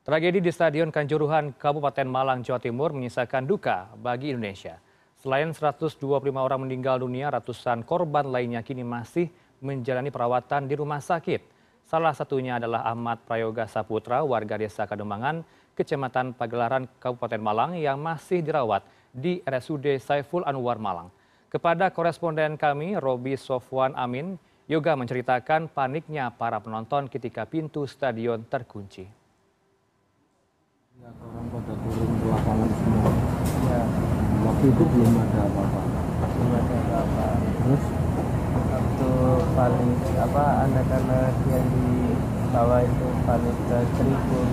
Tragedi di Stadion Kanjuruhan, Kabupaten Malang, Jawa Timur menyisakan duka bagi Indonesia. Selain 125 orang meninggal dunia, ratusan korban lainnya kini masih menjalani perawatan di rumah sakit. Salah satunya adalah Ahmad Prayoga Saputra, warga desa Kademangan, Kecamatan Pagelaran, Kabupaten Malang yang masih dirawat di RSUD Saiful Anwar Malang. Kepada koresponden kami, Robi Sofwan Amin, Yoga menceritakan paniknya para penonton ketika pintu stadion terkunci. Ya, orang pada turun ke lapangan semua. Ya. Waktu itu belum ada apa-apa. Belum ada apa-apa. Terus? Waktu paling apa anak-anak yang di bawah itu paling ke tribun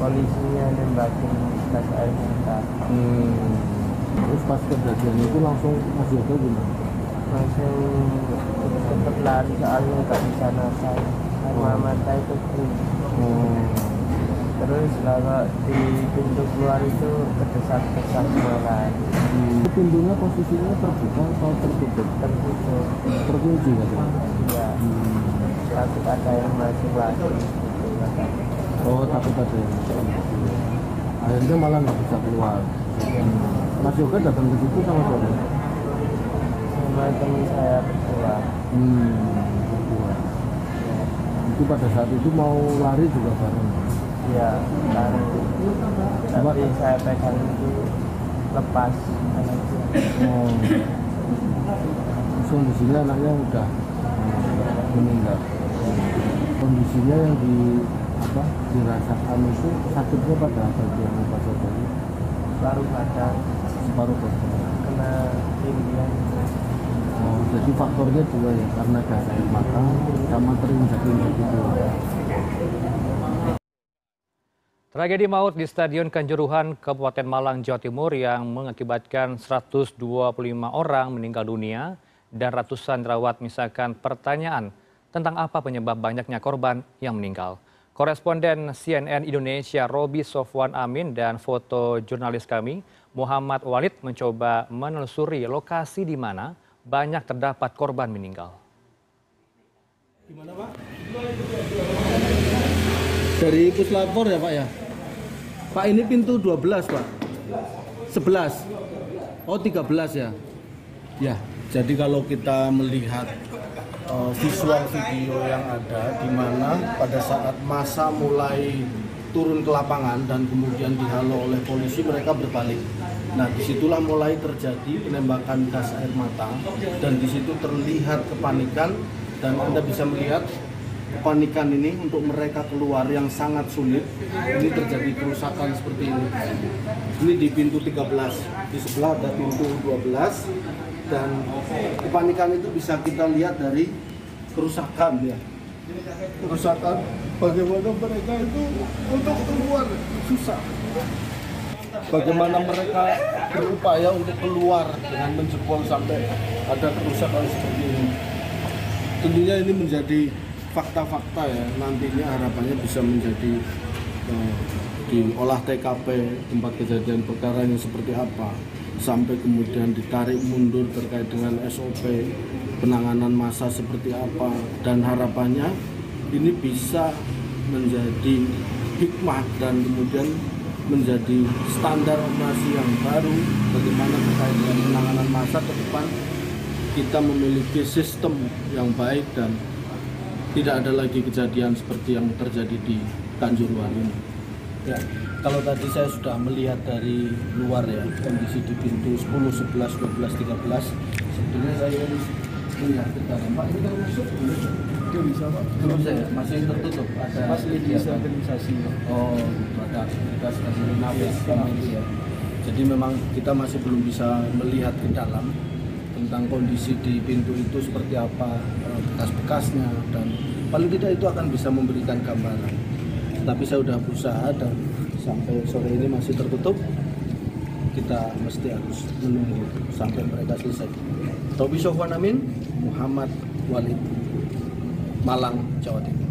polisinya nembakin gas air mata. Hmm. Terus pas kejadian itu langsung Mas Yoga gimana? langsung cepet lari soalnya nggak bisa nafas karena mata itu kering Oh. Terus kalau di pintu keluar itu kedesak-desak mulai Hmm. Pintunya posisinya terbuka atau tertutup? tertutup Terkunci kan? ya Hmm. takut ada yang masuk lagi Oh takut ada yang masuk. Akhirnya malah nggak bisa keluar. Mas Yoga datang ke situ sama siapa? sama teman saya berdua Hmm. berdua. Itu pada saat itu mau lari juga bareng. Ya kan tapi saya pegang itu lepas Oh. Terus kondisinya anaknya udah meninggal. Kondisinya yang di apa dirasakan itu sakitnya pada bagian apa saja? baru badan Separuh badan. kena tinggian Oh, jadi faktornya dua ya, karena gas air mata sama terinjak-injak gitu. Tragedi maut di Stadion Kanjuruhan, Kabupaten Malang, Jawa Timur yang mengakibatkan 125 orang meninggal dunia dan ratusan dirawat misalkan pertanyaan tentang apa penyebab banyaknya korban yang meninggal. Koresponden CNN Indonesia Robi Sofwan Amin dan foto jurnalis kami Muhammad Walid mencoba menelusuri lokasi di mana banyak terdapat korban meninggal. Dari puslapor ya Pak ya? Pak ini pintu 12 Pak? 11? Oh 13 ya? Ya, jadi kalau kita melihat uh, visual video yang ada di mana pada saat masa mulai turun ke lapangan dan kemudian dihalau oleh polisi mereka berbalik. Nah di situlah mulai terjadi penembakan gas air mata dan di situ terlihat kepanikan dan anda bisa melihat kepanikan ini untuk mereka keluar yang sangat sulit. Ini terjadi kerusakan seperti ini. Ini di pintu 13 di sebelah ada pintu 12 dan kepanikan itu bisa kita lihat dari kerusakan ya. Kerusakan bagaimana mereka itu untuk keluar susah. Bagaimana mereka berupaya untuk keluar dengan menjebol sampai ada kerusakan seperti ini. Tentunya ini menjadi fakta-fakta ya nantinya harapannya bisa menjadi eh, diolah TKP tempat kejadian perkara yang seperti apa sampai kemudian ditarik mundur terkait dengan SOP penanganan masa seperti apa dan harapannya ini bisa menjadi hikmah dan kemudian menjadi standar operasi yang baru bagaimana terkait dengan penanganan masa ke depan kita memiliki sistem yang baik dan tidak ada lagi kejadian seperti yang terjadi di Kanjuruhan ini. Ya, kalau tadi saya sudah melihat dari luar ya kondisi di pintu 10, 11, 12, 13 sebetulnya saya melihat ke dalam. Pak ini kalau masuk? Belum belum bisa Pak. Belum saya masih tertutup? Ada masih di oh gitu, ada aktivitas kasih nafas itu ya. Jadi memang kita masih belum bisa melihat ke dalam tentang kondisi di pintu itu seperti apa eh, bekas-bekasnya dan paling tidak itu akan bisa memberikan gambaran. Tapi saya sudah berusaha dan sampai sore ini masih tertutup. Kita mesti harus menunggu sampai mereka selesai. Tobi Sofwan Amin Muhammad Walid Malang Jawa Timur